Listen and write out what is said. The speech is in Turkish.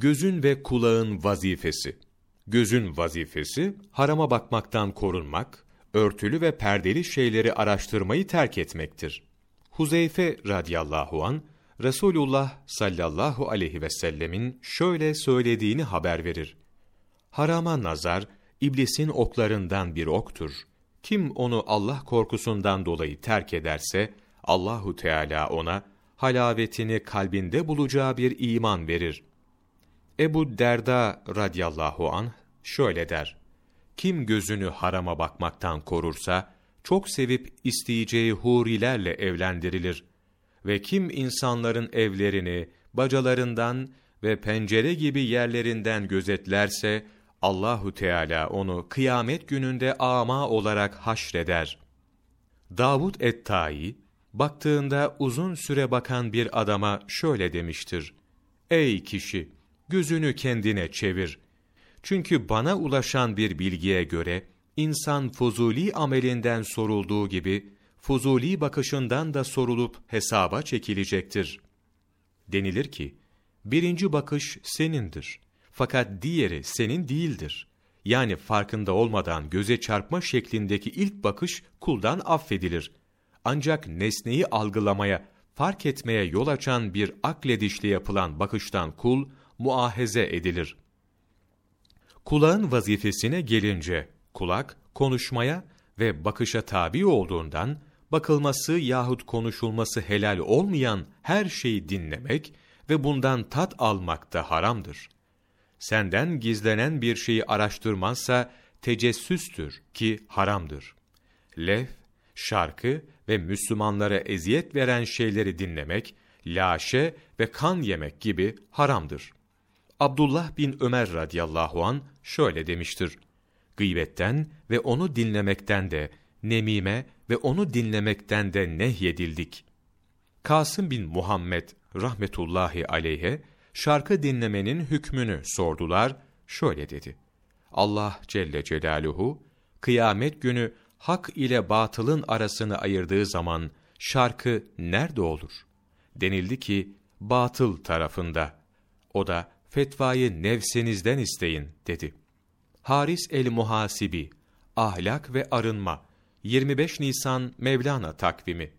Gözün ve kulağın vazifesi. Gözün vazifesi, harama bakmaktan korunmak, örtülü ve perdeli şeyleri araştırmayı terk etmektir. Huzeyfe radıyallahu an Resulullah sallallahu aleyhi ve sellemin şöyle söylediğini haber verir. Harama nazar, iblisin oklarından bir oktur. Kim onu Allah korkusundan dolayı terk ederse, Allahu Teala ona halavetini kalbinde bulacağı bir iman verir. Ebu Derda radıyallahu anh şöyle der. Kim gözünü harama bakmaktan korursa, çok sevip isteyeceği hurilerle evlendirilir. Ve kim insanların evlerini, bacalarından ve pencere gibi yerlerinden gözetlerse, Allahu Teala onu kıyamet gününde ama olarak haşreder. Davud et-Tai, baktığında uzun süre bakan bir adama şöyle demiştir. Ey kişi! Gözünü kendine çevir. Çünkü bana ulaşan bir bilgiye göre, insan fuzuli amelinden sorulduğu gibi, fuzuli bakışından da sorulup hesaba çekilecektir. Denilir ki, birinci bakış senindir. Fakat diğeri senin değildir. Yani farkında olmadan göze çarpma şeklindeki ilk bakış kuldan affedilir. Ancak nesneyi algılamaya, fark etmeye yol açan bir akledişle yapılan bakıştan kul, muahaze edilir. Kulağın vazifesine gelince, kulak, konuşmaya ve bakışa tabi olduğundan, bakılması yahut konuşulması helal olmayan her şeyi dinlemek ve bundan tat almak da haramdır. Senden gizlenen bir şeyi araştırmazsa tecessüstür ki haramdır. Lef, şarkı ve Müslümanlara eziyet veren şeyleri dinlemek, laşe ve kan yemek gibi haramdır. Abdullah bin Ömer radıyallahu an şöyle demiştir. Gıybetten ve onu dinlemekten de, nemime ve onu dinlemekten de nehyedildik. Kasım bin Muhammed rahmetullahi aleyhe, şarkı dinlemenin hükmünü sordular, şöyle dedi. Allah Celle Celaluhu, kıyamet günü hak ile batılın arasını ayırdığı zaman şarkı nerede olur? Denildi ki, batıl tarafında. O da, fetvayı nefsinizden isteyin, dedi. Haris el-Muhasibi, Ahlak ve Arınma, 25 Nisan Mevlana takvimi